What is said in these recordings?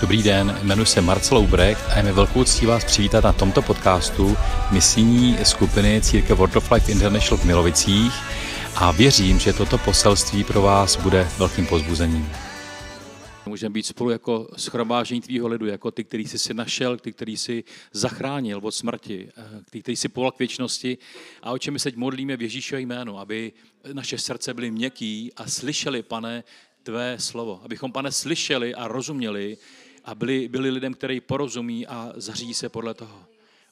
Dobrý den, jmenuji se Marcel Ubrecht a je mi velkou ctí vás přivítat na tomto podcastu misijní skupiny Církev World of Life International v Milovicích a věřím, že toto poselství pro vás bude velkým pozbuzením. Můžeme být spolu jako schromážení tvýho lidu, jako ty, který jsi si našel, ty, který jsi zachránil od smrti, eh, ty, který jsi povolal k věčnosti. A o čem my se modlíme v Ježíšové jménu, aby naše srdce byly měkký a slyšeli, pane, tvé slovo. Abychom, pane, slyšeli a rozuměli a byli, byli lidem, který porozumí a zařídí se podle toho.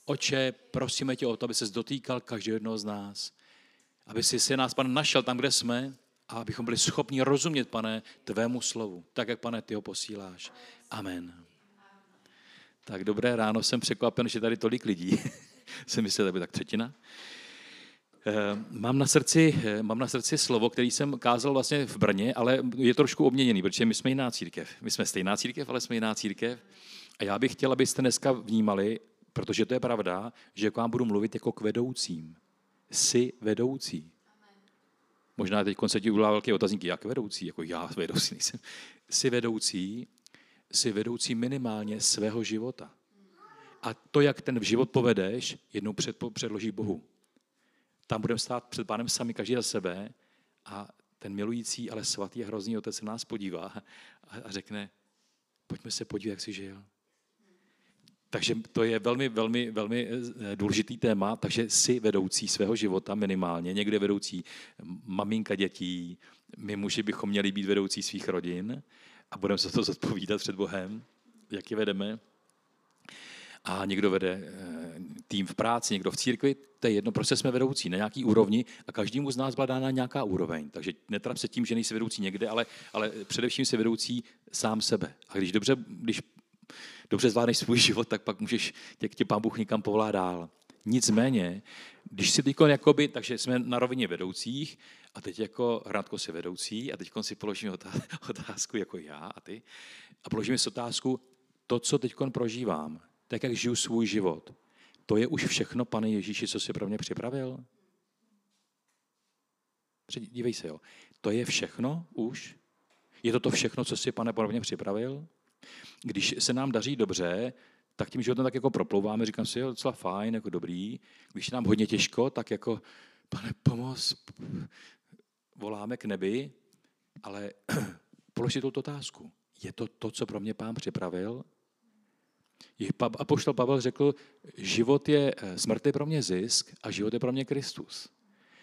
Oče, prosíme tě o to, aby se dotýkal každého jednoho z nás. Aby si se nás, pane, našel tam, kde jsme a abychom byli schopni rozumět, pane, tvému slovu, tak, jak, pane, ty ho posíláš. Amen. Tak dobré ráno, jsem překvapen, že tady tolik lidí. jsem myslel, že by tak třetina. Eh, mám na, srdci, eh, mám na srdci slovo, který jsem kázal vlastně v Brně, ale je trošku obměněný, protože my jsme jiná církev. My jsme stejná církev, ale jsme jiná církev. A já bych chtěl, abyste dneska vnímali, protože to je pravda, že k vám budu mluvit jako k vedoucím. Jsi vedoucí. Možná teď se ti udělá velké otazníky, jak vedoucí, jako já vedoucí nejsem. Jsi vedoucí, jsi vedoucí minimálně svého života. A to, jak ten život povedeš, jednou předloží Bohu. Tam budeme stát před pánem sami, každý za sebe a ten milující, ale svatý a hrozný otec se nás podívá a řekne, pojďme se podívat, jak jsi žil. Takže to je velmi, velmi, velmi eh, důležitý téma, takže si vedoucí svého života minimálně, někde vedoucí maminka dětí, my muži bychom měli být vedoucí svých rodin a budeme se to zodpovídat před Bohem, jak je vedeme a někdo vede eh, tým v práci, někdo v církvi, to je jedno, prostě jsme vedoucí na nějaký úrovni a každému z nás byla dána nějaká úroveň. Takže netrap se tím, že nejsi vedoucí někde, ale, ale především si vedoucí sám sebe. A když dobře, když dobře zvládneš svůj život, tak pak můžeš, tě, tě pán Bůh někam povolá dál. Nicméně, když si teď jakoby, takže jsme na rovině vedoucích a teď jako Hradko si vedoucí a teď si položíme otázku jako já a ty a položíme si otázku, to, co teď prožívám, tak jak žiju svůj život. To je už všechno, pane Ježíši, co jsi pro mě připravil? Dívej se, jo. To je všechno už? Je to to všechno, co jsi, pane, pro mě připravil? Když se nám daří dobře, tak tím životem tak jako proplouváme, říkám si, jo, docela fajn, jako dobrý. Když je nám hodně těžko, tak jako, pane, pomoz, voláme k nebi, ale položit tu otázku. Je to to, co pro mě pán připravil? A poštol Pavel řekl, život je, eh, smrt je pro mě zisk a život je pro mě Kristus.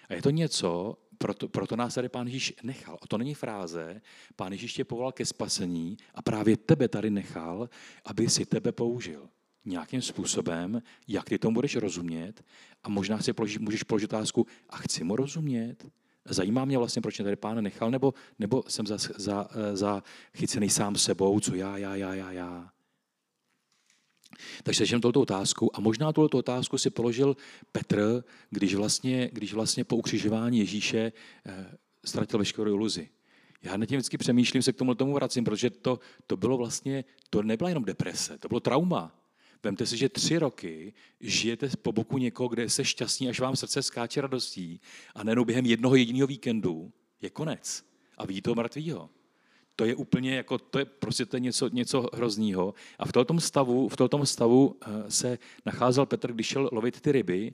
A je to něco, proto, proto nás tady pán Ježíš nechal. A to není fráze, pán Ježíš tě povolal ke spasení a právě tebe tady nechal, aby si tebe použil nějakým způsobem, jak ty tomu budeš rozumět a možná si položí, můžeš položit otázku, a chci mu rozumět? Zajímá mě vlastně, proč mě tady pán nechal, nebo, nebo jsem za, za, eh, za chycený sám sebou, co já, já, já, já, já. Takže začneme touto otázku a možná tuto otázku si položil Petr, když vlastně, když vlastně po ukřižování Ježíše eh, ztratil veškerou iluzi. Já na tím vždycky přemýšlím, se k tomu tomu vracím, protože to, to bylo vlastně, to nebyla jenom deprese, to bylo trauma. Vemte si, že tři roky žijete po boku někoho, kde jste šťastní, až vám srdce skáče radostí a nejenom během jednoho jediného víkendu je konec a vidí toho mrtvýho to je úplně jako, to je prostě to je něco, něco hroznýho. A v tomto stavu, v tomto stavu eh, se nacházel Petr, když šel lovit ty ryby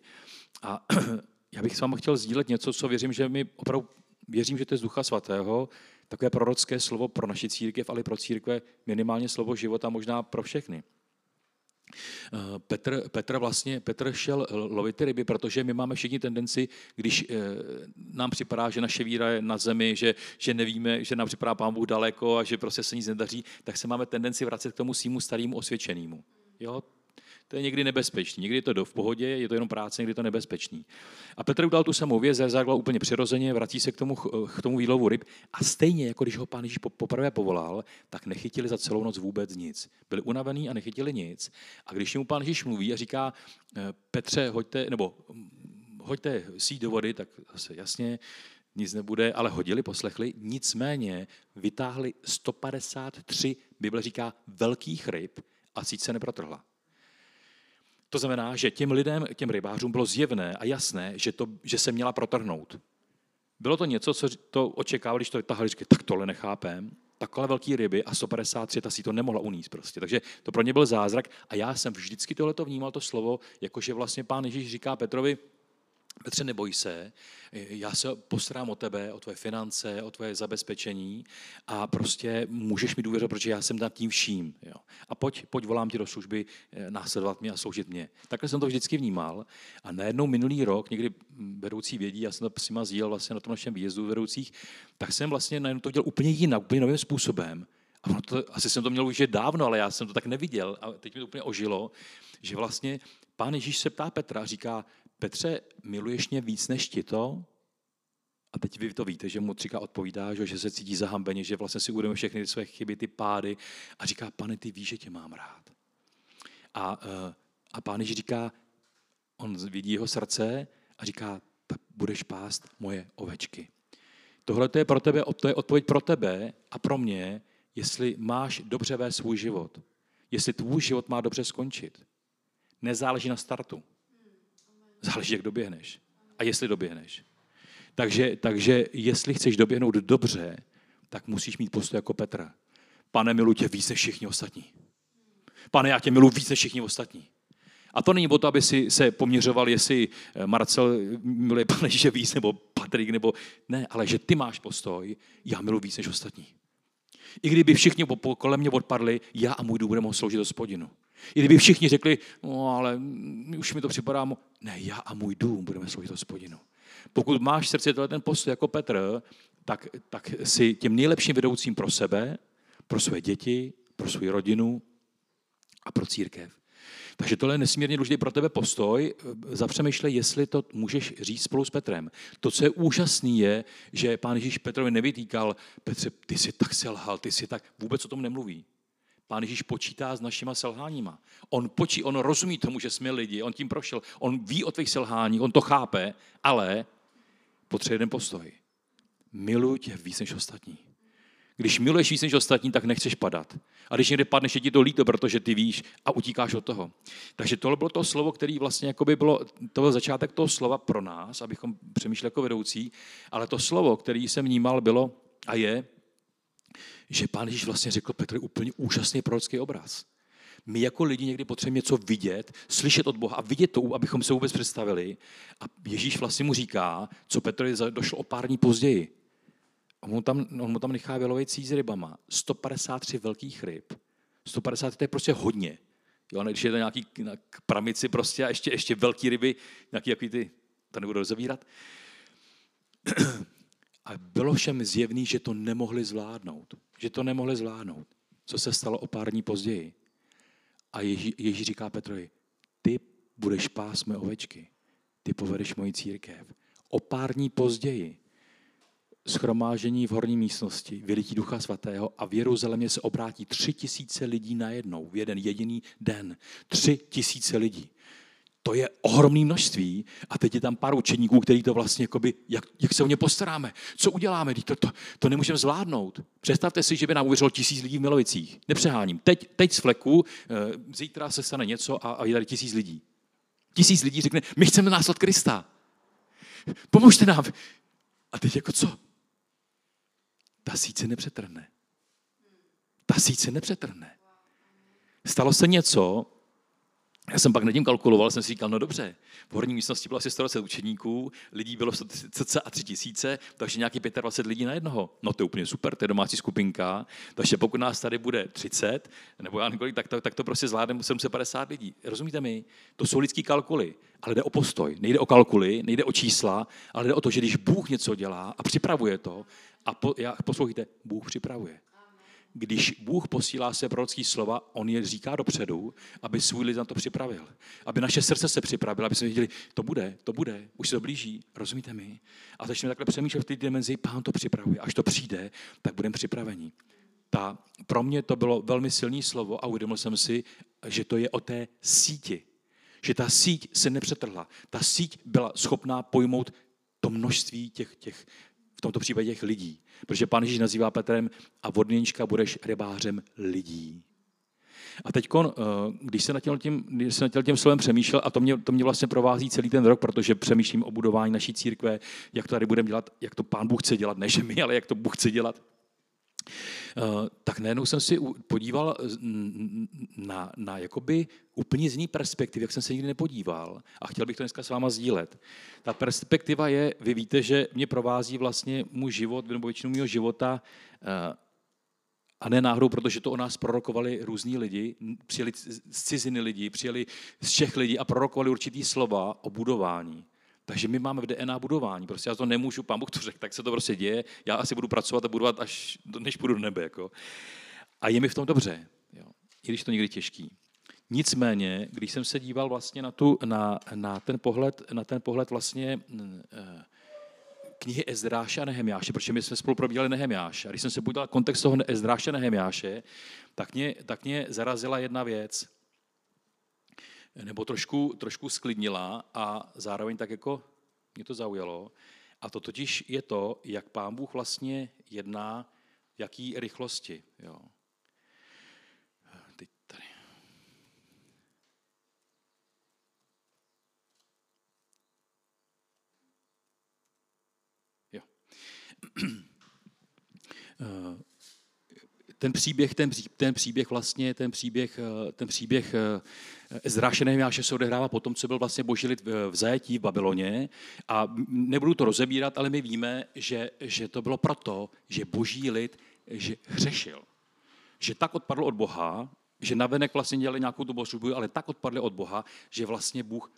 a já bych s vámi chtěl sdílet něco, co věřím, že mi opravdu věřím, že to je z Ducha Svatého, takové prorocké slovo pro naši církev, ale pro církve minimálně slovo života, možná pro všechny. Eh, Petr, Petr vlastně, Petr šel lovit ty ryby, protože my máme všichni tendenci, když eh, nám připadá, že naše víra je na zemi, že, že nevíme, že nám připadá Pán Bůh daleko a že prostě se nic nedaří, tak se máme tendenci vracet k tomu svýmu starému osvědčenému. Jo, to je někdy nebezpečný. Někdy je to v pohodě, je to jenom práce, někdy je to nebezpečný. A Petr udal tu samou věc, zareagoval úplně přirozeně, vrací se k tomu, k tomu výlovu ryb a stejně, jako když ho pán Ježíš poprvé povolal, tak nechytili za celou noc vůbec nic. Byli unavený a nechytili nic. A když mu pán Ježíš mluví a říká, eh, Petře, hoďte, nebo hm, hoďte síť do vody, tak zase jasně, nic nebude, ale hodili, poslechli, nicméně vytáhli 153, Bible říká, velkých ryb a síť se neprotrhla. To znamená, že těm lidem, těm rybářům bylo zjevné a jasné, že, to, že se měla protrhnout. Bylo to něco, co to očekávali, když to vytahali, říkali, tak tohle nechápem. takhle velký ryby a 153 ta si to nemohla uníst prostě. Takže to pro ně byl zázrak a já jsem vždycky tohleto vnímal to slovo, jakože vlastně pán Ježíš říká Petrovi, Petře, neboj se, já se postarám o tebe, o tvoje finance, o tvoje zabezpečení a prostě můžeš mi důvěřovat, protože já jsem nad tím vším. Jo. A pojď, pojď, volám tě do služby, eh, následovat mě a sloužit mě. Takhle jsem to vždycky vnímal a najednou minulý rok, někdy vedoucí vědí, já jsem to s sdílel vlastně na tom našem výjezdu vedoucích, tak jsem vlastně najednou to dělal úplně jinak, úplně novým způsobem. A to, asi jsem to měl už dávno, ale já jsem to tak neviděl a teď mi to úplně ožilo, že vlastně pán Ježíš se ptá Petra a říká, Petře, miluješ mě víc než ti to? A teď vy to víte, že mu třikrát odpovídá, že se cítí zahambeně, že vlastně si uvědomuje všechny své chyby, ty pády a říká, pane, ty víš, že tě mám rád. A, eh, a pán Ježíš říká, on vidí jeho srdce a říká, tak budeš pást moje ovečky. Tohle to je pro tebe, to je odpověď pro tebe a pro mě, jestli máš dobře vést svůj život. Jestli tvůj život má dobře skončit. Nezáleží na startu. Záleží, jak doběhneš. A jestli doběhneš. Takže, takže jestli chceš doběhnout dobře, tak musíš mít postoj jako Petra. Pane, miluji tě víc než všichni ostatní. Pane, já tě miluji víc než všichni ostatní. A to není o to, aby si se poměřoval, jestli eh, Marcel miluje pane že víc, nebo Patrik, nebo ne, ale že ty máš postoj, já miluji víc než ostatní. I kdyby všichni kolem mě odpadli, já a můj dům budeme sloužit hospodinu. I kdyby všichni řekli, no ale už mi to připadá, ne, já a můj dům budeme sloužit hospodinu. Pokud máš v srdci ten postoj jako Petr, tak, tak si tím nejlepším vedoucím pro sebe, pro své děti, pro svou rodinu a pro církev. Takže tohle je nesmírně důležitý pro tebe postoj. Zapřemýšlej, jestli to můžeš říct spolu s Petrem. To, co je úžasný, je, že pán Ježíš Petrovi nevytýkal, Petře, ty jsi tak selhal, ty jsi tak, vůbec o tom nemluví. Pán Ježíš počítá s našima selháníma. On, počí, on rozumí tomu, že jsme lidi, on tím prošel, on ví o tvých selháních, on to chápe, ale potřebuje jeden postoj. Miluji tě víc než ostatní. Když miluješ víc než ostatní, tak nechceš padat. A když někde padneš, je ti to líto, protože ty víš a utíkáš od toho. Takže tohle bylo to slovo, který vlastně jako by bylo, to byl začátek toho slova pro nás, abychom přemýšleli jako vedoucí, ale to slovo, který jsem vnímal, bylo a je, že pán Ježíš vlastně řekl Petr úplně úžasný prorocký obraz. My jako lidi někdy potřebujeme něco vidět, slyšet od Boha a vidět to, abychom se vůbec představili. A Ježíš vlastně mu říká, co Petr došlo o pár dní později. On mu tam, on mu tam nechá vylovit s rybama. 153 velkých ryb. 150 to je prostě hodně. Jo, když je to nějaký pramici prostě a ještě, ještě velký ryby, nějaký jaký ty, to nebudu rozevírat. A bylo všem zjevný, že to nemohli zvládnout. Že to nemohli zvládnout. Co se stalo o pár dní později? A Ježí, Ježí říká Petrovi, ty budeš pás mé ovečky. Ty povedeš moji církev. O pár dní později schromážení v horní místnosti, vylití Ducha Svatého a v Jeruzalémě se obrátí tři tisíce lidí najednou v jeden jediný den. Tři tisíce lidí. To je ohromné množství a teď je tam pár učeníků, který to vlastně, jakoby, jak, jak se o ně postaráme, co uděláme, to, to, to nemůžeme zvládnout. Představte si, že by nám uvěřilo tisíc lidí v Milovicích. Nepřeháním. Teď, teď z fleku, eh, zítra se stane něco a, a je tady tisíc lidí. Tisíc lidí řekne, my chceme následovat Krista. Pomožte nám. A teď jako co? Ta síť se nepřetrhne. Ta síť se nepřetrhne. Stalo se něco, já jsem pak nad tím kalkuloval, jsem si říkal, no dobře, v horní místnosti bylo asi 120 učeníků, lidí bylo cca a 3 tisíce, takže nějaký 25 lidí na jednoho. No to je úplně super, to je domácí skupinka, takže pokud nás tady bude 30, nebo já několik, tak to, tak to prostě zvládneme 750 lidí. Rozumíte mi? To jsou lidský kalkuly, ale jde o postoj. Nejde o kalkuly, nejde o čísla, ale jde o to, že když Bůh něco dělá a připravuje to, a po, já, poslouchejte, Bůh připravuje když Bůh posílá se prorocký slova, on je říká dopředu, aby svůj lid na to připravil. Aby naše srdce se připravilo, aby jsme viděli, to bude, to bude, už se to blíží, rozumíte mi? A začneme takhle přemýšlet v té dimenzi, pán to připravuje. Až to přijde, tak budeme připraveni. Ta, pro mě to bylo velmi silné slovo a uvědomil jsem si, že to je o té síti. Že ta síť se nepřetrhla. Ta síť byla schopná pojmout to množství těch, těch v tomto případě těch lidí. Protože pán Ježíš nazývá Petrem a vodněčka budeš rybářem lidí. A teď, eh, když se nad tím, nad tím slovem přemýšlel, a to mě, to mě vlastně provází celý ten rok, protože přemýšlím o budování naší církve, jak to tady budeme dělat, jak to pán Bůh chce dělat, ne že my, ale jak to Bůh chce dělat, tak najednou jsem si podíval na, na jakoby úplně z jiný perspektivy, jak jsem se nikdy nepodíval a chtěl bych to dneska s váma sdílet. Ta perspektiva je, vy víte, že mě provází vlastně můj život, nebo většinu mého života a ne náhodou, protože to o nás prorokovali různí lidi, přijeli z ciziny lidi, přijeli z Čech lidi a prorokovali určitý slova o budování. Takže my máme v DNA budování. Prostě já to nemůžu, pán Bůh to řekl, tak se to prostě děje. Já asi budu pracovat a budovat, až než půjdu do nebe. Jako. A je mi v tom dobře, jo. i když to někdy těžký. Nicméně, když jsem se díval vlastně na, tu, na, na, ten, pohled, na ten pohled vlastně eh, knihy Ezdráše a Nehemiáše, protože my jsme spolu probíhali Nehemiáše. A když jsem se podíval kontext toho Ezdráše a Nehemiáše, tak mě, tak mě zarazila jedna věc, nebo trošku, trošku sklidnila a zároveň tak jako mě to zaujalo. A to totiž je to, jak pán Bůh vlastně jedná, v jaký rychlosti. Jo. Teď tady. Jo. Eh, ten příběh, ten, ten příběh vlastně, ten příběh, eh, ten příběh eh, Ezráše Nehemiáše se odehrává po tom, co byl vlastně boží lid v zajetí v Babyloně. A nebudu to rozebírat, ale my víme, že, že to bylo proto, že boží lid že hřešil. Že tak odpadl od Boha, že navenek vlastně dělali nějakou tu božbu, ale tak odpadli od Boha, že vlastně Bůh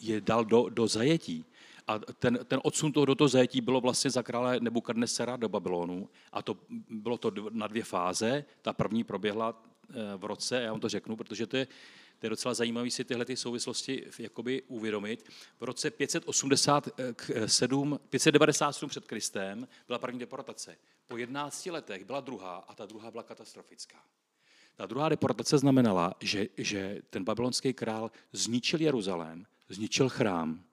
je dal do, do zajetí. A ten, ten odsun toho do toho zajetí bylo vlastně za krále Nebukadnesera do Babylonu. A to bylo to na dvě fáze. Ta první proběhla eh, v roce, já vám to řeknu, protože to je, to je docela zajímavé si tyhle ty souvislosti jakoby uvědomit. V roce 587, 597 před Kristem byla první deportace. Po 11 letech byla druhá a ta druhá byla katastrofická. Ta druhá deportace znamenala, že, že ten babylonský král zničil Jeruzalém, zničil chrám,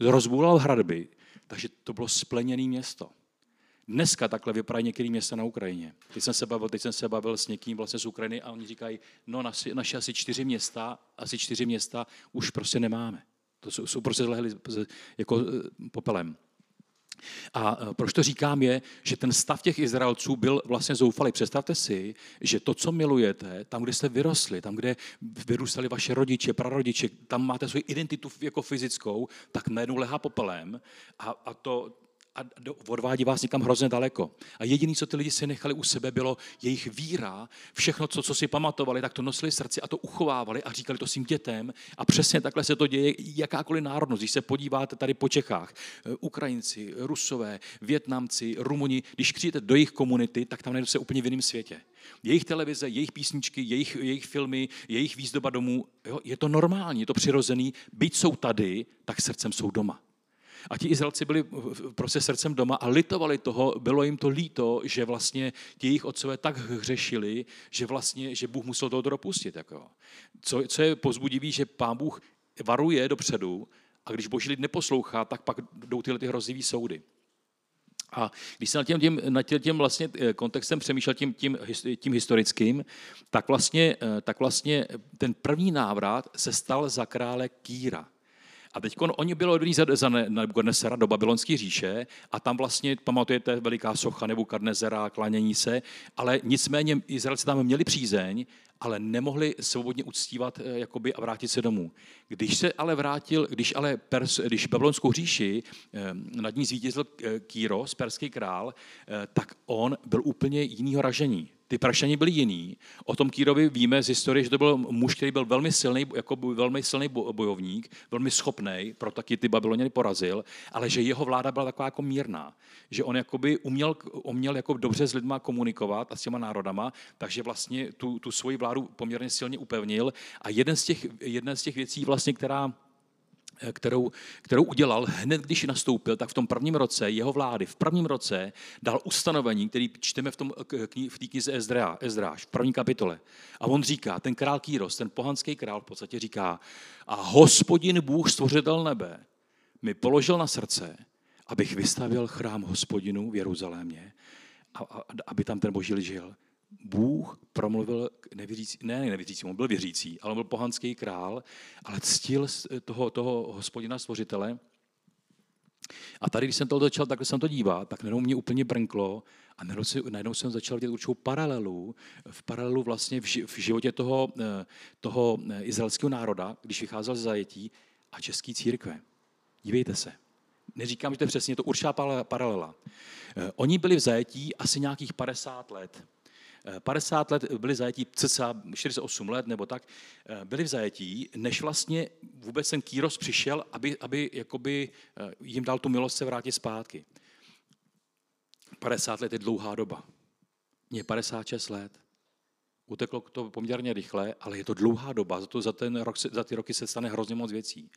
rozbůlal hradby, takže to bylo spleněné město. Dneska takhle vypadají některé města na Ukrajině. Teď jsem se bavil, teď jsem se bavil s někým vlastně z Ukrajiny a oni říkají, no naši, naši asi čtyři města, asi čtyři města už prostě nemáme. To jsou, jsou prostě zlehli jako eh, popelem. A e, proč to říkám je, že ten stav těch Izraelců byl vlastně zoufalý. Představte si, že to, co milujete, tam, kde jste vyrostli, tam, kde vyrůstali vaše rodiče, prarodiče, tam máte svoji identitu jako fyzickou, tak najednou lehá popelem a, a to, a odvádí vás někam hrozně daleko. A jediné, co ty lidi si nechali u sebe, bylo jejich víra, všechno, co, co si pamatovali, tak to nosili srdci a to uchovávali a říkali to svým dětem. A přesně takhle se to děje jakákoliv národnost. Když se podíváte tady po Čechách, eh, Ukrajinci, Rusové, Větnamci, Rumuni, když přijete do jejich komunity, tak tam najdete se úplně v jiném světě. Jejich televize, jejich písničky, jejich, jejich filmy, jejich výzdoba domů, jo, je to normální, je to přirozený. Byť jsou tady, tak srdcem jsou doma. A ti Izraelci byli prostě srdcem doma a litovali toho, bylo jim to líto, že vlastně ti jejich otcové tak hřešili, že vlastně, že Bůh musel toho dopustit. Jako. Co, co je pozbudivý, že pán Bůh varuje dopředu a když boží lid neposlouchá, tak pak jdou tyhle ty hrozivý soudy. A když jsem nad tím, tím, nad tím vlastně eh, kontextem přemýšlel tím, tím, tím historickým, tak vlastně, eh, tak vlastně ten první návrat se stal za krále Kýra. A teď oni bylo odvedení za, za Nebukadnesera do babylonské říše a tam vlastně, pamatujete, veliká socha Nebukadnezera, klanění se, ale nicméně Izraelci tam měli přízeň, ale nemohli svobodně uctívat eh, jakoby, a vrátit se domů. Když se ale vrátil, když ale Pers, když babylonskou říši eh, nad ní zvítězil eh, Kýros, perský král, tak on byl úplně jinýho ražení. Ty prašani byli jiný. O tom Kýrovi víme z historie, že to byl muž, který byl velmi silný, jako velmi silný bojovník, velmi schopný, proto taky ty Babyloněny porazil, ale že jeho vláda byla taková jako mírná. Že on jakoby uměl, uměl jako dobře s lidma komunikovat a s těma národama, takže vlastně tu, tu svoji vládu poměrně silně upevnil. A jeden z těch, jedna z těch věcí, vlastně, která kterou, kterou udělal hned, když nastoupil, tak v tom prvním roce jeho vlády, v prvním roce dal ustanovení, který čteme v, tom, v té knize Ezdra, Ezdráš, v první kapitole. A on říká, ten král Kýros, ten pohanský král v podstatě říká, a hospodin Bůh, stvořitel nebe, mi položil na srdce, abych vystavil chrám hospodinu v Jeruzalémě, a, a, aby tam ten boží žil. Bůh promluvil k nevěřící, ne nevěřící, on byl věřící, ale byl pohanský král, ale ctil toho, toho hospodina stvořitele A tady, když jsem to začal takhle jsem to dívat, tak najednou mě úplně brnklo a najednou jsem začal vidět určitou paralelu, v paralelu vlastně v životě toho, eh, toho eh, izraelského národa, když vycházel z zajetí, a české církve. Dívejte se. Neříkám, že to je přesně, to určitá paralela. Eh, oni byli v zajetí asi nějakých 50 let. 50 let byli zajetí, cca 48 let nebo tak, byli v zajetí, než vlastně vůbec ten Kýros přišel, aby, aby jakoby jim dal tu milost se vrátit zpátky. 50 let je dlouhá doba. Mně 56 let. Uteklo to poměrně rychle, ale je to dlouhá doba, za, to, za, ten rok, za ty roky se stane hrozně moc věcí.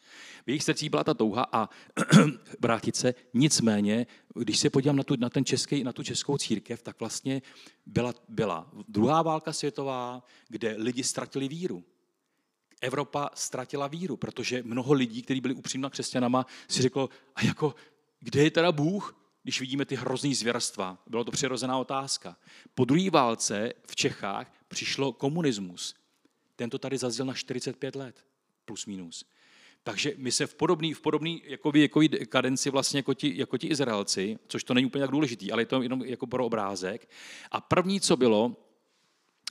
V jejich srdcích byla ta touha a vrátit se, nicméně, když se podívám na tu, na ten český, na tu českou církev, tak vlastně byla, byla druhá válka světová, kde lidi ztratili víru. Evropa ztratila víru, protože mnoho lidí, kteří byli upřímná křesťanama, si řeklo, a jako, kde je teda Bůh? když vidíme ty hrozný zvěrstva. Bylo to přirozená otázka. Po druhé válce v Čechách přišlo komunismus. Tento tady zazděl na 45 let, plus minus. Takže my se v podobný, v podobný jako jako kadenci vlastně jako ti, jako ti Izraelci, což to není úplně tak důležitý, ale je to jenom jako pro obrázek. A první, co bylo,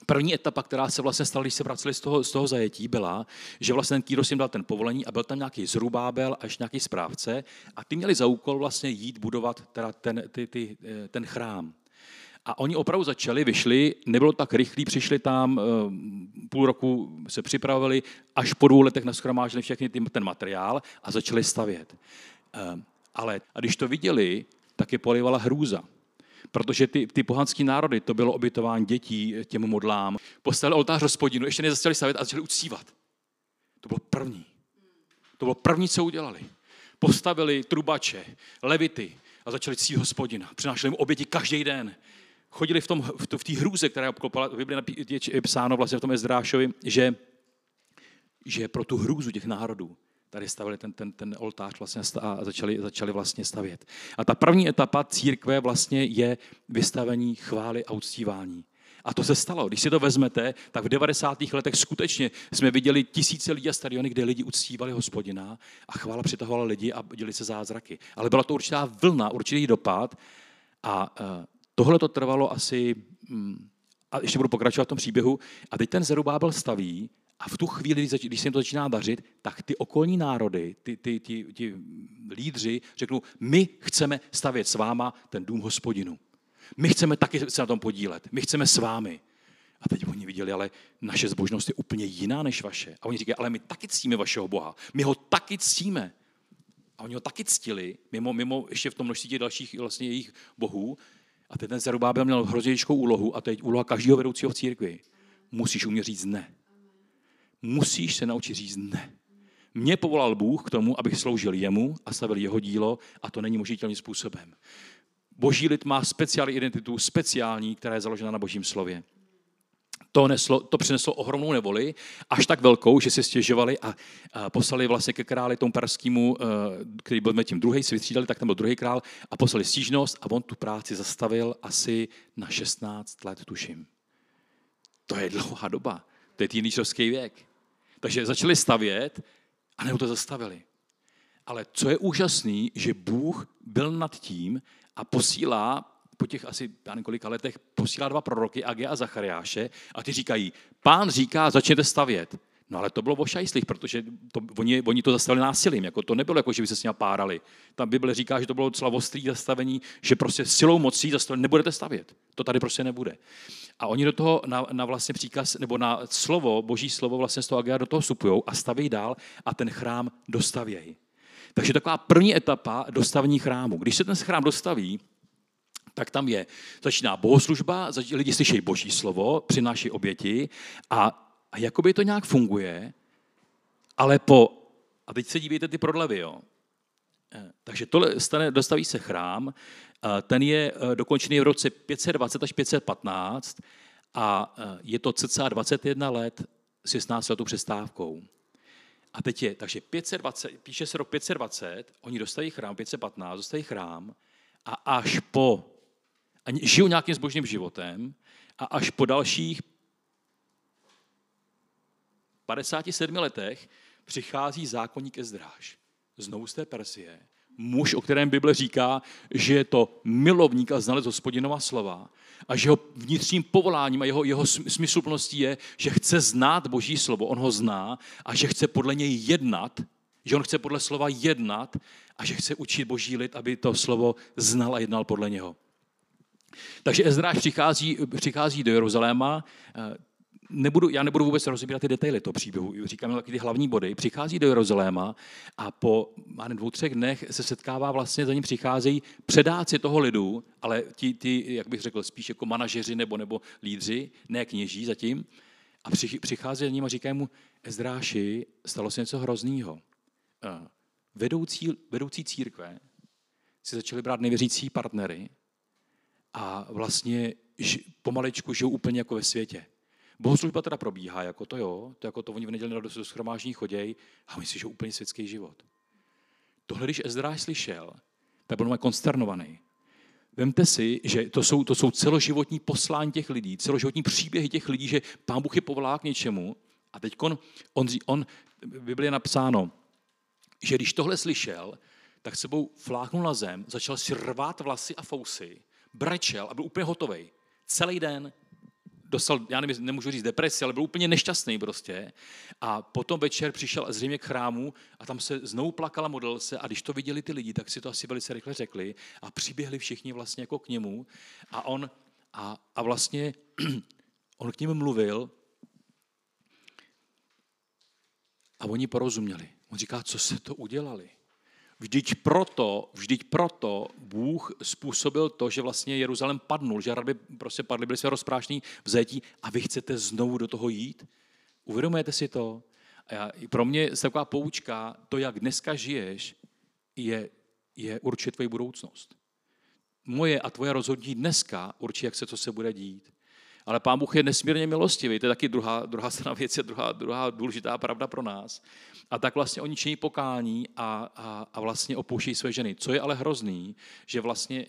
První etapa, která se vlastně stala, když se vraceli z toho, z toho zajetí, byla, že vlastně ten Kýros jim dal ten povolení a byl tam nějaký zrubábel a ještě nějaký správce a ty měli za úkol vlastně jít budovat teda ten, ty, ty, eh, ten chrám. A oni opravdu začali, vyšli, nebylo tak rychlý, přišli tam, eh, půl roku se připravili, až po dvou letech naschromážili všechny ten materiál a začali stavět. Eh, ale a když to viděli, tak je polivala hrůza protože ty, ty pohanské národy, to bylo obytování dětí těm modlám, postavili oltář hospodinu, ještě nezačali stavět a začali uctívat. To bylo první. To bylo první, co udělali. Postavili trubače, levity a začali ctít hospodina. Přinášeli mu oběti každý den. Chodili v, tom, v, to, v té hrůze, která obklopala, v Bibli je psáno vlastně v tom Ezdrášovi, že, že pro tu hrůzu těch národů tady stavili ten, ten, ten oltář vlastně a začali, začali vlastně stavět. A ta první etapa církve vlastně je vystavení chvály a uctívání. A to se stalo. Když si to vezmete, tak v 90. letech skutečně jsme viděli tisíce lidí a stadiony, kde lidi uctívali hospodina a chvála přitahovala lidi a děli se zázraky. Ale byla to určitá vlna, určitý dopad a e, tohle to trvalo asi, mm, a ještě budu pokračovat v tom příběhu, a teď ten Zerubábel staví a v tu chvíli, když se jim to začíná dařit, tak ty okolní národy, ty, ty, ty, ty lídři řeknou, my chceme stavět s váma ten dům hospodinu. My chceme taky se na tom podílet. My chceme s vámi. A teď oni viděli, ale naše zbožnost je úplně jiná než vaše. A oni říkají, ale my taky ctíme vašeho Boha. My ho taky ctíme. A oni ho taky ctili, mimo, mimo ještě v tom množství těch dalších vlastně jejich bohů. A teď ten Zerubábel měl hrozně úlohu a teď úloha každého vedoucího v církvi. Musíš umět říct ne musíš se naučit říct ne. Mě povolal Bůh k tomu, abych sloužil jemu a stavil jeho dílo a to není možitelným způsobem. Boží lid má speciální identitu, speciální, která je založena na božím slově. To, neslo, to přineslo ohromnou nevoli, až tak velkou, že si stěžovali a, a poslali vlastně ke králi tomu perskému, eh, který byl tím druhý, si vytřídali, tak tam byl druhý král a poslali stížnost a on tu práci zastavil asi na 16 let, tuším. To je dlouhá doba. To je teenagerovský věk. Takže začali stavět a nebo to zastavili. Ale co je úžasný, že Bůh byl nad tím a posílá po těch asi já několika letech posílá dva proroky, Age a Zachariáše, a ty říkají, pán říká, začněte stavět. No ale to bylo o šajslích, protože to, oni, oni to zastavili násilím. Jako to nebylo jako, že by se s ním párali. Tam Bible říká, že to bylo docela ostrý zastavení, že prostě silou mocí zastavení nebudete stavět. To tady prostě nebude. A oni do toho na, na vlastně příkaz, nebo na slovo, boží slovo vlastně z toho Agea do toho vstupují a staví dál a ten chrám dostavějí. Takže taková první etapa dostavení chrámu. Když se ten chrám dostaví, tak tam je, začíná bohoslužba, lidi slyší boží slovo, přináší oběti a a jakoby to nějak funguje, ale po, a teď se dívejte ty prodlevy, jo. Eh, takže tohle stane, dostaví se chrám, eh, ten je eh, dokončený v roce 520 až 515 a je to cca 21 let s 16 letou přestávkou. A teď je, takže 520, píše se rok 520, oni dostaví chrám, 515, dostaví chrám a až po, a žijou nějakým zbožným životem a až po dalších 57 letech přichází zákonník Ezdráž. Znovu z té Persie. muž, o kterém Bible říká, že je to milovník a znalec hospodinova slova a že jeho vnitřním povoláním a jeho, jeho smysluplností je, že chce znát Boží slovo, on ho zná a že chce podle něj jednat, že on chce podle slova jednat a že chce učit Boží lid, aby to slovo znal a jednal podle něho. Takže Ezráš přichází, přichází do Jeruzaléma, nebudu, já nebudu vůbec rozebírat ty detaily toho příběhu, říkám taky ty hlavní body. Přichází do Jeruzaléma a po nevím, dvou, třech dnech se setkává, vlastně za ním přicházejí předáci toho lidu, ale ti, ti jak bych řekl, spíš jako manažeři nebo, nebo lídři, ne kněží zatím. A přichází za ním a říkají mu, Ezdráši, stalo se něco hroznýho. Vedoucí, vedoucí církve si začali brát nevěřící partnery a vlastně pomalečku žijou úplně jako ve světě. Bohoslužba teda probíhá, jako to jo, to jako to oni v neděli na do schromážní chodějí a myslí, že úplně světský život. Tohle, když Ezdráš slyšel, tak byl konsternovaný. Vemte si, že to jsou, to jsou celoživotní poslání těch lidí, celoživotní příběhy těch lidí, že pán Bůh je povolá k něčemu a teď on, on, on v Biblii je napsáno, že když tohle slyšel, tak sebou fláknul na zem, začal si rvát vlasy a fousy, brečel a byl úplně hotový. Celý den dostal, já nevím, nemůžu říct depresi, ale byl úplně nešťastný prostě. A potom večer přišel zřejmě k chrámu a tam se znovu plakala, modlil se a když to viděli ty lidi, tak si to asi velice rychle řekli a přiběhli všichni vlastně jako k němu a on a, a vlastně on k ním mluvil a oni porozuměli. On říká, co se to udělali. Vždyť proto, vždyť proto Bůh způsobil to, že vlastně Jeruzalém padnul, že hradby prostě padly, byly své rozprášení vzetí a vy chcete znovu do toho jít? Uvědomujete si to? A já, pro mě je taková poučka, to, jak dneska žiješ, je, je určitě tvoji budoucnost. Moje a tvoje rozhodnutí dneska určitě, jak se co se bude dít. Ale Pán Bůh je nesmírně milostivý, to je taky druhá, druhá strana věci, druhá, druhá důležitá pravda pro nás. A tak vlastně oni činí pokání a, a, a vlastně opouštějí své ženy. Co je ale hrozný, že vlastně,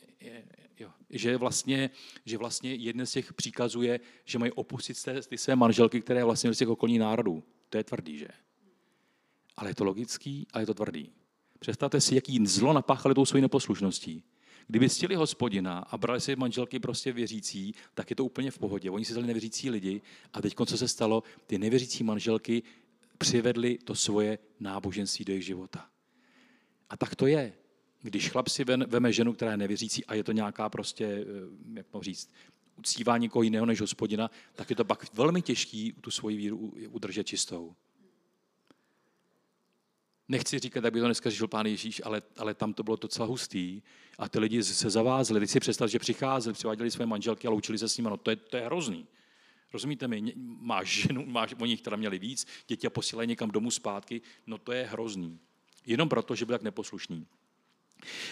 jo, že vlastně, že vlastně jeden z těch příkazů je, že mají opustit ty své manželky, které vlastně z těch okolních národů. To je tvrdý, že? Ale je to logický a je to tvrdý. Představte si, jaký zlo napáchali tou svojí neposlušností. Kdyby ctili hospodina a brali si manželky prostě věřící, tak je to úplně v pohodě. Oni si vzali nevěřící lidi a teď, co se stalo, ty nevěřící manželky přivedli to svoje náboženství do jejich života. A tak to je. Když chlap si veme ženu, která je nevěřící a je to nějaká prostě, eh, jak mám říct, uctívá někoho jiného než hospodina, tak je to pak velmi těžký tu svoji víru udržet čistou. Nechci říkat, jak by to dneska řešil pán Ježíš, ale, ale tam to bylo docela hustý a ty lidi se zavázali. Teď si představ, že přicházeli, přiváděli své manželky a loučili se s nimi. No to je, to je hrozný. Rozumíte mi? Máš ženu, máš, oni jich teda měli víc, děti a posílají někam domů zpátky. No to je hrozný. Jenom proto, že byl tak neposlušný.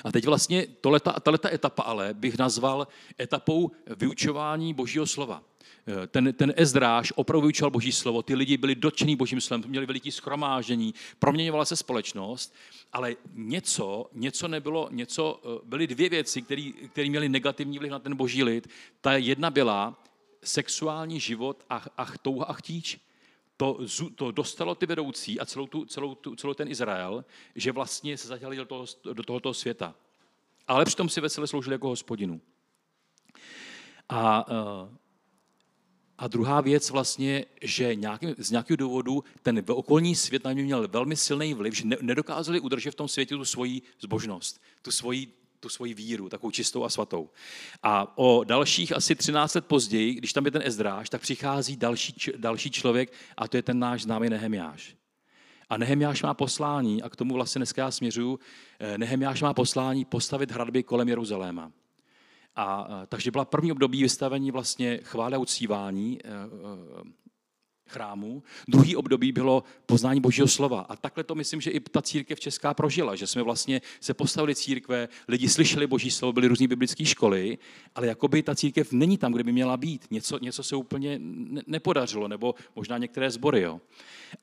A teď vlastně tato etapa ale bych nazval etapou vyučování Božího slova. Eh, ten, ten Ezdráž opravdu vyučoval Boží slovo, ty lidi byli dotčení Božím slovem, měli veliký schromážení, proměňovala se společnost, ale něco, něco nebylo, něco, eh, byly dvě věci, které měly negativní vliv na ten boží lid. Ta jedna byla sexuální život a, a touha a chtíč. To, to dostalo ty vedoucí a celou, tu, celou, tu, celou ten Izrael, že vlastně se zadělali do, toho, do tohoto světa. Ale přitom si veselé sloužili jako hospodinu. A uh, a druhá věc vlastně, že nějaký, z nějakého důvodu ten okolní svět na ně měl velmi silný vliv, že nedokázali udržet v tom světě tu svoji zbožnost, tu svoji, tu svoji víru, takovou čistou a svatou. A o dalších asi 13 let později, když tam je ten Ezdráž, tak přichází další, další člověk a to je ten náš známý Nehemiáš. A Nehemiáš má poslání, a k tomu vlastně dneska já směřuju, eh, Nehemiáš má poslání postavit hradby kolem Jeruzaléma. A, takže byla první období vystavení vlastně chvále a uctívání eh, eh, chrámu. Druhý období bylo poznání Božího slova. A takhle to myslím, že i ta církev česká prožila, že jsme vlastně se postavili církve, lidi slyšeli Boží slovo, byly různé biblické školy, ale jakoby ta církev není tam, kde by měla být. Něco, něco se úplně nepodařilo, nebo možná některé sbory. Jo.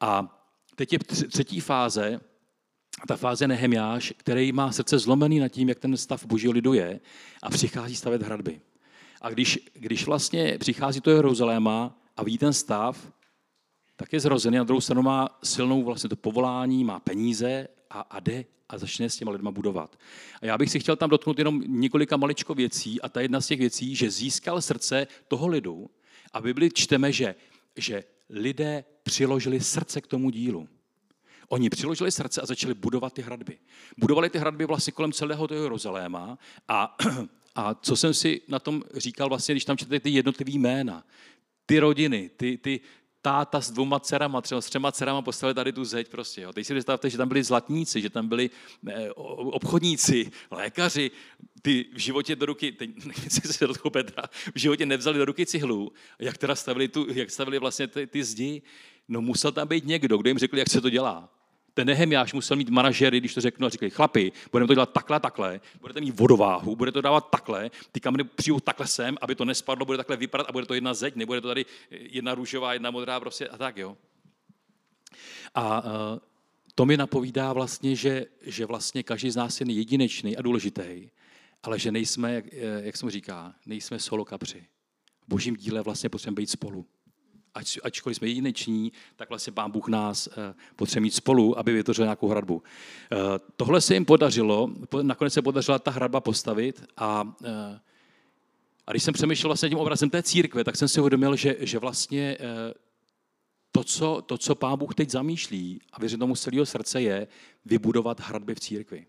A teď je třetí fáze, ta fáze Nehemiáš, který má srdce zlomený nad tím, jak ten stav božího lidu je a přichází stavět hradby. A když, když vlastně přichází do Jeruzaléma a vidí ten stav, tak je zrozený. Na druhou stranu má silnou vlastně to povolání, má peníze a, a jde a začne s těma lidma budovat. A já bych si chtěl tam dotknout jenom několika maličko věcí a ta jedna z těch věcí, že získal srdce toho lidu a Bibli čteme, že, že lidé přiložili srdce k tomu dílu. Oni přiložili srdce a začali budovat ty hradby. Budovali ty hradby vlastně kolem celého toho Jeruzaléma a, a co jsem si na tom říkal, vlastně, když tam čtete ty jednotlivý jména, ty rodiny, ty, ty, táta s dvouma dcerama, třeba s třema dcerama postavili tady tu zeď prostě. Jo. Teď si představte, že tam byli zlatníci, že tam byli eh, obchodníci, lékaři, ty v životě do ruky, teď se dotknout Petra, v životě nevzali do ruky cihlu, jak teda stavili, tu, jak stavili vlastně ty, ty zdi, no musel tam být někdo, kdo jim řekl, jak se to dělá ten Nehemiáš musel mít manažery, když to řeknu, a říkali, chlapi, budeme to dělat takhle, takhle, budete mít vodováhu, budete to dávat takhle, ty kameny přijou takhle sem, aby to nespadlo, bude takhle vypadat a bude to jedna zeď, nebude to tady jedna růžová, jedna modrá, prostě a tak, jo. A uh, to mi napovídá vlastně, že, že vlastně každý z nás je jedinečný a důležitý, ale že nejsme, jak, jak jsem říká, nejsme solo kapři. V božím díle vlastně potřebujeme být spolu ať, ačkoliv jsme jedineční, tak vlastně pán Bůh nás eh, potřebuje mít spolu, aby vytvořil nějakou hradbu. Eh, tohle se jim podařilo, nakonec se podařila ta hradba postavit a, eh, a když jsem přemýšlel vlastně tím obrazem té církve, tak jsem si uvědomil, že, že vlastně to co, to, co pán Bůh teď zamýšlí, a věřím tomu z celého srdce, je vybudovat hradby v církvi.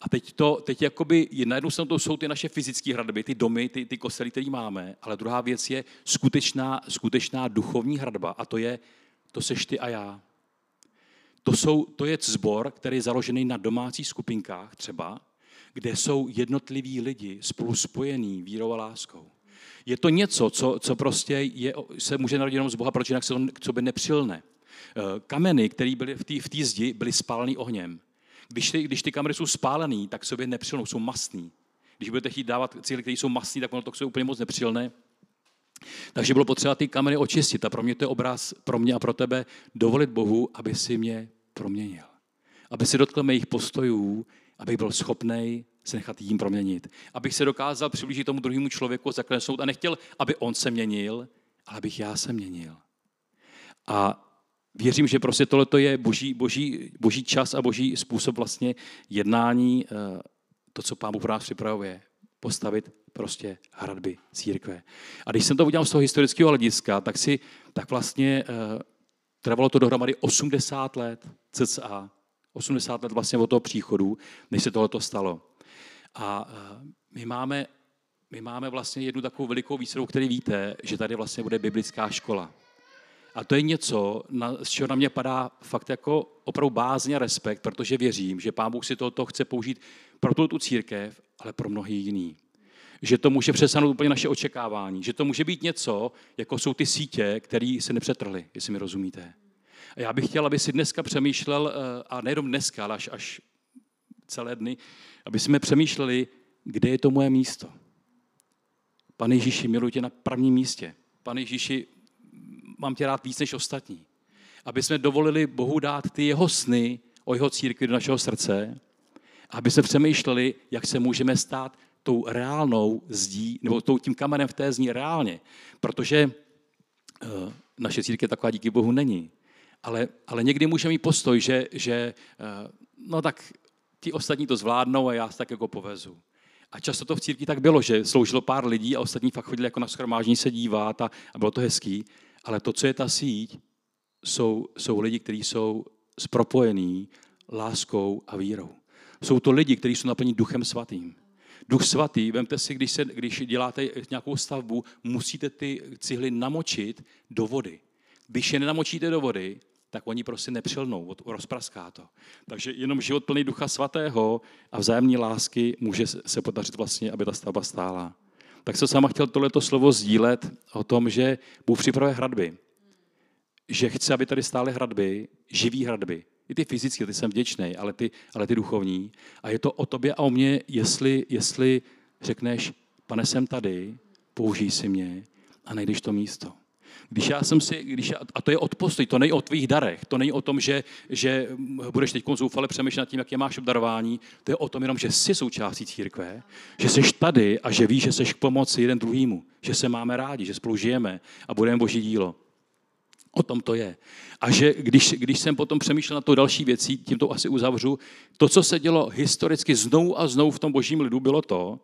A teď, to, teď jakoby, na jednu stranu to jsou ty naše fyzické hradby, ty domy, ty, ty kostely, které máme, ale druhá věc je skutečná, skutečná duchovní hradba a to je, to seš ty a já. To, jsou, to je zbor, který je založený na domácích skupinkách třeba, kde jsou jednotliví lidi spolu spojení vírou a láskou. Je to něco, co, co prostě je, se může narodit jenom z Boha, protože jinak se to k sobě nepřilne. Eh, kameny, které byly v té v zdi, byly spálený ohněm. Když ty, když ty kamery jsou spálené, tak sobě nepřilnou, jsou masný. Když budete chtít dávat cíly, které jsou masný, tak ono to jsou úplně moc nepřilné. Takže bylo potřeba ty kamery očistit. A pro mě to je obraz, pro mě a pro tebe, dovolit Bohu, aby si mě proměnil. Aby si dotkl mých postojů, aby byl schopný se nechat jím proměnit. Abych se dokázal přiblížit tomu druhému člověku, zaklesnout a nechtěl, aby on se měnil, ale abych já se měnil. A věřím, že prostě tohle je boží, boží, boží čas a boží způsob vlastně jednání, eh, to, co Pán Bůh pro nás připravuje, postavit prostě hradby církve. A když jsem to udělal z toho historického hlediska, tak si, tak vlastně uh, trvalo to dohromady 80 let, cca, 80 let vlastně od toho příchodu, než se tohoto stalo. A uh, my máme, my máme vlastně jednu takovou velikou výsadu, který víte, že tady vlastně bude biblická škola. A to je něco, na, z čeho na mě padá fakt jako opravdu bázně respekt, protože věřím, že Pán Bůh si toto chce použít pro tu, tu církev, ale pro mnohý jiný. Že to může přesanout úplně naše očekávání. Že to může být něco, jako jsou ty sítě, které se nepřetrhly, jestli mi rozumíte. A já bych chtěl, aby si dneska přemýšlel, eh, a nejenom dneska, ale až, až celé dny, aby jsme přemýšleli, kde je to moje místo. Pane Ježíši, miluji tě na prvním místě. Pane Ježíši, mám tě rád víc než ostatní. Aby jsme dovolili Bohu dát ty jeho sny o jeho církvi do našeho srdce, aby se přemýšleli, jak se můžeme stát tou reálnou zdí, nebo tou, tím kamenem v té zní reálně. Protože uh, naše církev taková díky Bohu není. Ale, ale někdy můžeme mít postoj, že, že uh, no tak ti ostatní to zvládnou a já se tak jako povezu. A často to v církvi tak bylo, že sloužilo pár lidí a ostatní fakt chodili jako na schromáždění se dívat a, a bylo to hezký. Ale to, co je ta síť, jsou, jsou lidi, kteří jsou spropojení láskou a vírou. Jsou to lidi, kteří jsou naplní duchem svatým. Duch svatý, vemte si, když, se, když děláte nějakou stavbu, musíte ty cihly namočit do vody. Když je nenamočíte do vody, tak oni prostě nepřilnou, rozpraská to. Takže jenom život plný ducha svatého a vzájemní lásky může se podařit vlastně, aby ta stavba stála tak jsem sama chtěl tohleto slovo sdílet o tom, že Bůh připravuje hradby. Že chce, aby tady stály hradby, živý hradby. I ty fyzické, ty jsem vděčný, ale ty, ale ty duchovní. A je to o tobě a o mně, jestli, jestli řekneš, pane, jsem tady, použij si mě a najdeš to místo. Když já jsem si, když já, a to je odpostoj, to není o tvých darech, to není o tom, že, že budeš teď zoufale přemýšlet nad tím, jak je máš obdarování, to je o tom jenom, že jsi součástí církve, že jsi tady a že víš, že jsi k pomoci jeden druhýmu, že se máme rádi, že spolu žijeme a budeme boží dílo. O tom to je. A že když, když jsem potom přemýšlel na to další věcí, tím to asi uzavřu, to, co se dělo historicky znovu a znovu v tom božím lidu, bylo to,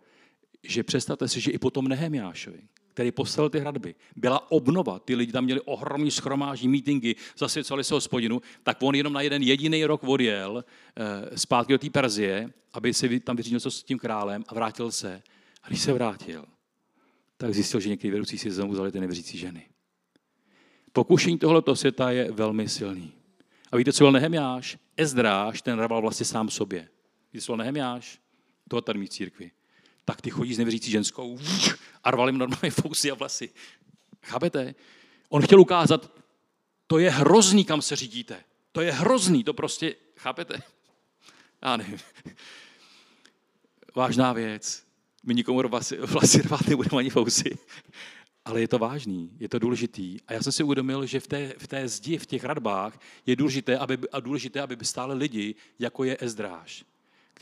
že představte si, že i potom Nehemiášovi, který postavil ty hradby, byla obnova. Ty lidi tam měli ohromný schromáží, mítingy, zasvěcovali se hospodinu, tak on jenom na jeden jediný rok odjel eh, zpátky do té Perzie, aby si tam vyřídil co s tím králem a vrátil se. A když se vrátil, tak zjistil, že někteří vedoucí si znovu vzali ty nevěřící ženy. Pokušení tohoto světa je velmi silný. A víte, co byl Nehemiáš? Ezdráš, ten rabal vlastně sám sobě. Víte, co byl Nehemiáš? Toho tady mít církvi. Tak ty chodí s nevěřící ženskou a rval jim normálně fousy a vlasy. Chápete? On chtěl ukázat, to je hrozný, kam se řídíte. To je hrozný, to prostě, chápete? Já nevím. Vážná věc. My nikomu vlasy, vlasy rvát nebudeme ani fousy. Ale je to vážný, je to důležitý. A já jsem si uvědomil, že v té, v té zdi, v těch radbách je důležité, aby, a důležité, aby stále lidi, jako je Ezdráž,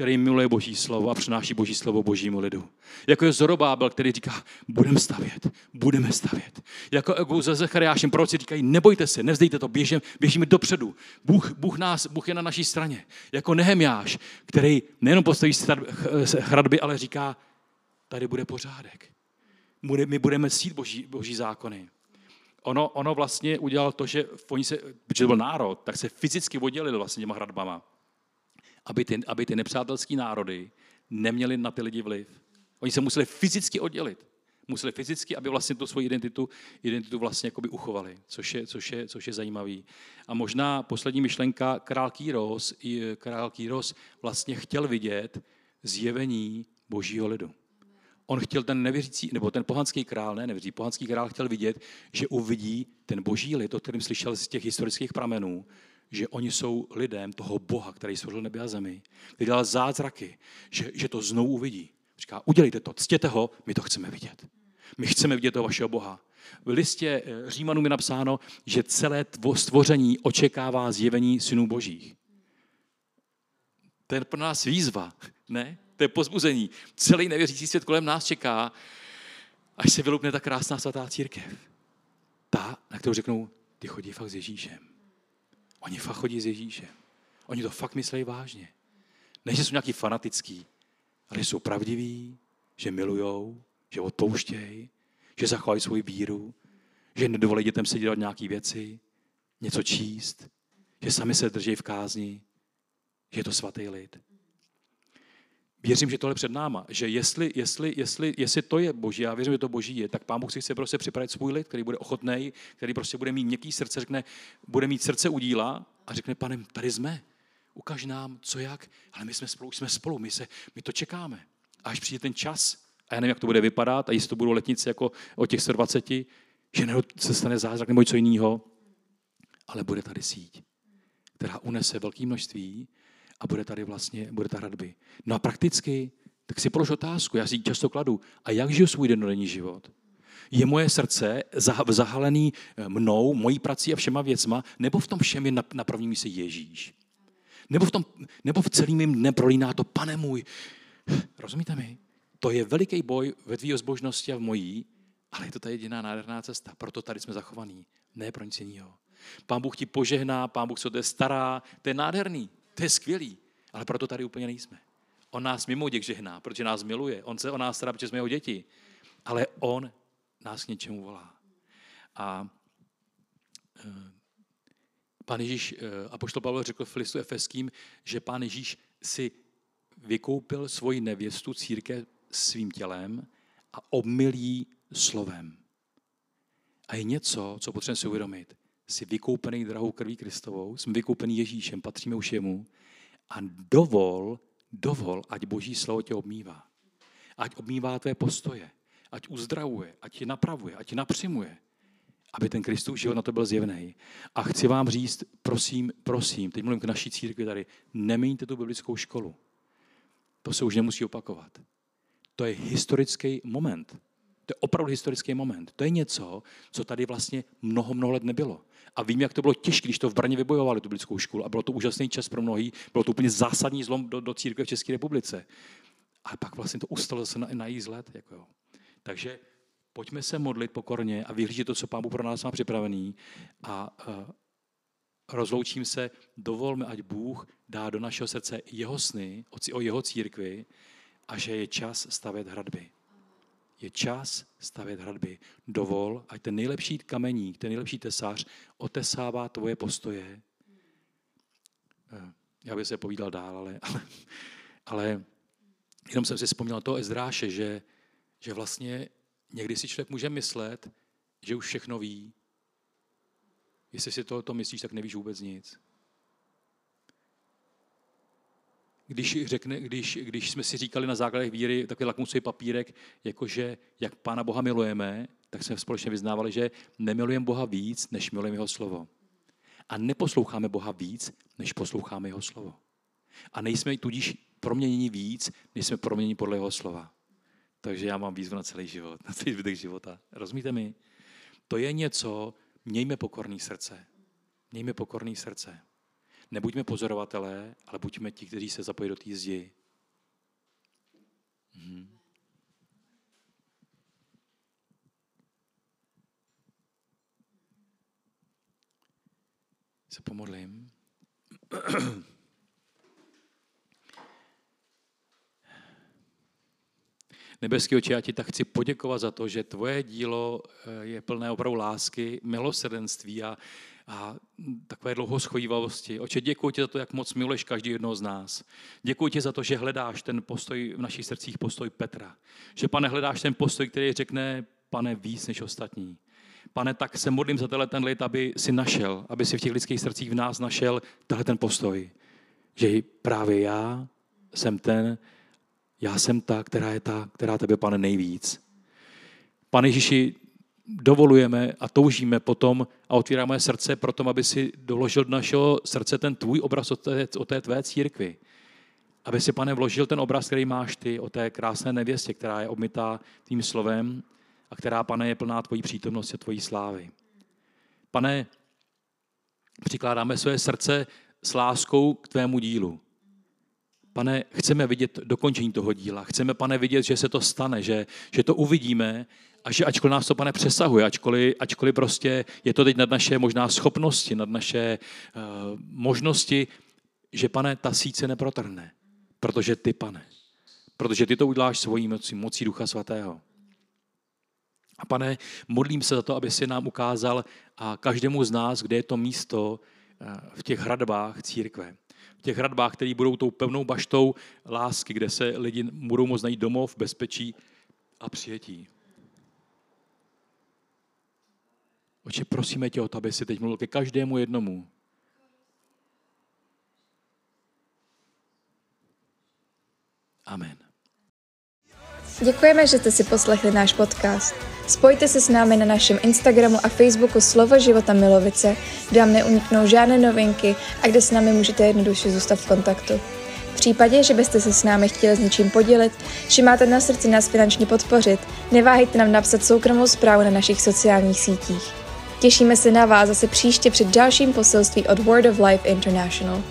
který miluje Boží slovo a přináší Boží slovo Božímu lidu. Jako je Zorobábel, který říká, budeme stavět, budeme stavět. Jako, jako za Zachariášem proroci říkají, nebojte se, nevzdejte to, běžím, běžíme dopředu. Bůh, Bůh, nás, Bůh je na naší straně. Jako Nehemiáš, který nejenom postaví hradby, ale říká, tady bude pořádek my budeme cít boží, boží zákony. Ono, ono vlastně udělal to, že oni se, protože to byl národ, tak se fyzicky oddělili vlastně těma hradbama, aby ty, aby ty nepřátelské národy neměly na ty lidi vliv. Oni se museli fyzicky oddělit. Museli fyzicky, aby vlastně tu svoji identitu, identitu vlastně jakoby uchovali, což je, což, je, což je zajímavý. A možná poslední myšlenka, král Kýros, král Kýros vlastně chtěl vidět zjevení božího lidu. On chtěl ten nevěřící, nebo ten pohanský král, ne nevěřící, pohanský král chtěl vidět, že uvidí ten boží lid, o kterém slyšel z těch historických pramenů, že oni jsou lidem toho Boha, který stvořil nebe a zemi, který dělal zázraky, že, že to znovu uvidí. Říká, udělejte to, ctěte ho, my to chceme vidět. My chceme vidět toho vašeho Boha. V listě eh, Římanům je napsáno, že celé stvoření očekává zjevení synů božích. To je pro nás výzva, ne? To je pozbuzení. Celý nevěřící svět kolem nás čeká, až se vylupne ta krásná svatá církev. Ta, na kterou řeknou, ty chodí fakt s Ježíšem. Oni fakt chodí s Ježíšem. Oni to fakt myslí vážně. Ne, že jsou nějaký fanatický, ale jsou pravdiví, že milujou, že odpouštějí, že zachovají svoji víru, že nedovolí dětem se dělat nějaké věci, něco číst, že sami se drží v kázni, že je to svatý lid věřím, že tohle před náma, že jestli, jestli, jestli, jestli to je boží, já věřím, že to boží je, tak pán Bůh si chce prostě připravit svůj lid, který bude ochotný, který prostě bude mít měkký srdce, řekne, bude mít srdce udíla a řekne, pane, tady jsme, ukaž nám, co jak, ale my jsme spolu, jsme spolu, my, se, my to čekáme. A až přijde ten čas, a já nevím, jak to bude vypadat, a jestli to budou letnice jako o těch 120, že se stane zázrak nebo něco jiného, ale bude tady síť, která unese velké množství a bude tady vlastně, bude ta hradby. No a prakticky, tak si polož otázku, já si ji často kladu, a jak žiju svůj dennodenní život? Je moje srdce zahalený eh, mnou, mojí prací a všema věcma, nebo v tom všem je na, na prvním místě Ježíš? Nebo v, tom, nebo v celým mým dne prolíná to, pane můj. Rozumíte mi? To je veliký boj ve tvý zbožnosti a v mojí, ale je to ta jediná nádherná cesta. Proto tady jsme zachovaní. Ne pro nic jiného. Pán Bůh ti požehná, pán Bůh se je stará, to je nádherný. To je skvělý, ale proto tady úplně nejsme. On nás mimo děk žehná, protože nás miluje. On se o nás stará, protože jsme jeho děti. Ale on nás k něčemu volá. A uh, pán Ježíš, uh, apoštol Pavel řekl v listu efeským, že pán Ježíš si vykoupil svoji nevěstu církev svým tělem a obmilí slovem. A je něco, co potřebujeme si uvědomit jsi vykoupený drahou krví Kristovou, jsme vykoupený Ježíšem, patříme už jemu a dovol, dovol, ať boží slovo tě obmývá. Ať obmývá tvé postoje, ať uzdravuje, ať tě napravuje, ať tě napřimuje, aby ten Kristus život na to byl zjevný. A chci vám říct, prosím, prosím, teď mluvím k naší církvi tady, neměňte tu biblickou školu. To se už nemusí opakovat. To je historický moment. To je opravdu historický moment. To je něco, co tady vlastně mnoho, mnoho let nebylo. A vím, jak to bylo těžké, když to v Brně vybojovali, tu biblickou školu. A bylo to úžasný čas pro mnohý. Bylo to úplně zásadní zlom do, do církve v České republice. Ale pak vlastně to ustalo zase na, na jí zlet. Jako jo. Takže Pojďme se modlit pokorně a vyhlížet to, co Pán Bůh pro nás má připravený a uh, rozloučím se, dovolme, ať Bůh dá do našeho srdce jeho sny, o jeho církvi a že je čas stavět hradby. Je čas stavět hradby. Dovol, ať ten nejlepší kameník, ten nejlepší tesář otesává tvoje postoje. Eh, já bych se povídal dál, ale, ale, ale jenom jsem si vzpomněl toho Ezdráše, že, že vlastně někdy si člověk může myslet, že už všechno ví. Jestli si to, to myslíš, tak nevíš vůbec nic. Když, řekne, když, když jsme si říkali na základech víry takový lakmusový papírek, jakože jak Pána Boha milujeme, tak jsme společně vyznávali, že nemilujeme Boha víc, než milujeme Jeho slovo. A neposloucháme Boha víc, než posloucháme Jeho slovo. A nejsme tudíž proměnění víc, než jsme proměnění podle Jeho slova. Takže já mám výzvu na celý život, na celý zbytek života. Rozumíte mi? To je něco, mějme pokorný srdce. Mějme pokorný srdce. Nebuďme pozorovatelé, ale buďme ti, kteří se zapojí do té zdi. Mhm. Se pomodlím. Nebeský oči, já ti tak chci poděkovat za to, že tvoje dílo eh, je plné opravdu lásky, milosrdenství a, a takové dlouhoschojivavosti. Oče, děkuji ti za to, jak moc miluješ každý jednoho z nás. Děkuji ti za to, že hledáš ten postoj v našich srdcích, postoj Petra. Že, pane, hledáš ten postoj, který řekne, pane, víc než ostatní. Pane, tak se modlím za tenhle ten lid, aby si našel, aby si v těch lidských srdcích v nás našel tenhle ten postoj. Že právě já jsem ten, já jsem ta, která je ta, která tebe, pane, nejvíc. Pane Ježíši, dovolujeme a toužíme potom a otvíráme srdce pro tom, aby si doložil do našeho srdce ten tvůj obraz o té, o té tvé církvi. Aby si, pane, vložil ten obraz, který máš ty o té krásné nevěstě, která je obmytá tím slovem a která, pane, je plná tvojí přítomnosti a tvojí slávy. Pane, přikládáme své srdce s láskou k tvému dílu. Pane, chceme vidět dokončení toho díla. Chceme, pane, vidět, že se to stane, že, že to uvidíme a že ačkoliv nás to, pane, přesahuje, ačkoliv, ačkoliv prostě je to teď nad naše možná schopnosti, nad naše uh, možnosti, že, pane, ta síť se neprotrhne. Protože ty, pane, protože ty to uděláš svojí mocí, mocí Ducha Svatého. A pane, modlím se za to, aby si nám ukázal a každému z nás, kde je to místo eh, v těch hradbách církve v těch hradbách, které budou tou pevnou baštou lásky, kde se lidi budou moct najít domov, bezpečí a přijetí. Oče, prosíme tě o to, aby si teď mluvil ke každému jednomu. Amen. Děkujeme, že jste si poslechli náš podcast. Spojte se s námi na našem Instagramu a Facebooku Slovo života Milovice, kde vám neuniknou žádné novinky a kde s námi můžete jednoduše zůstat v kontaktu. V případě, že byste se s námi chtěli s něčím podělit, či máte na srdci nás finančně podpořit, neváhejte nám napsat soukromou zprávu na našich sociálních sítích. Těšíme se na vás zase příště před dalším poselství od Word of Life International.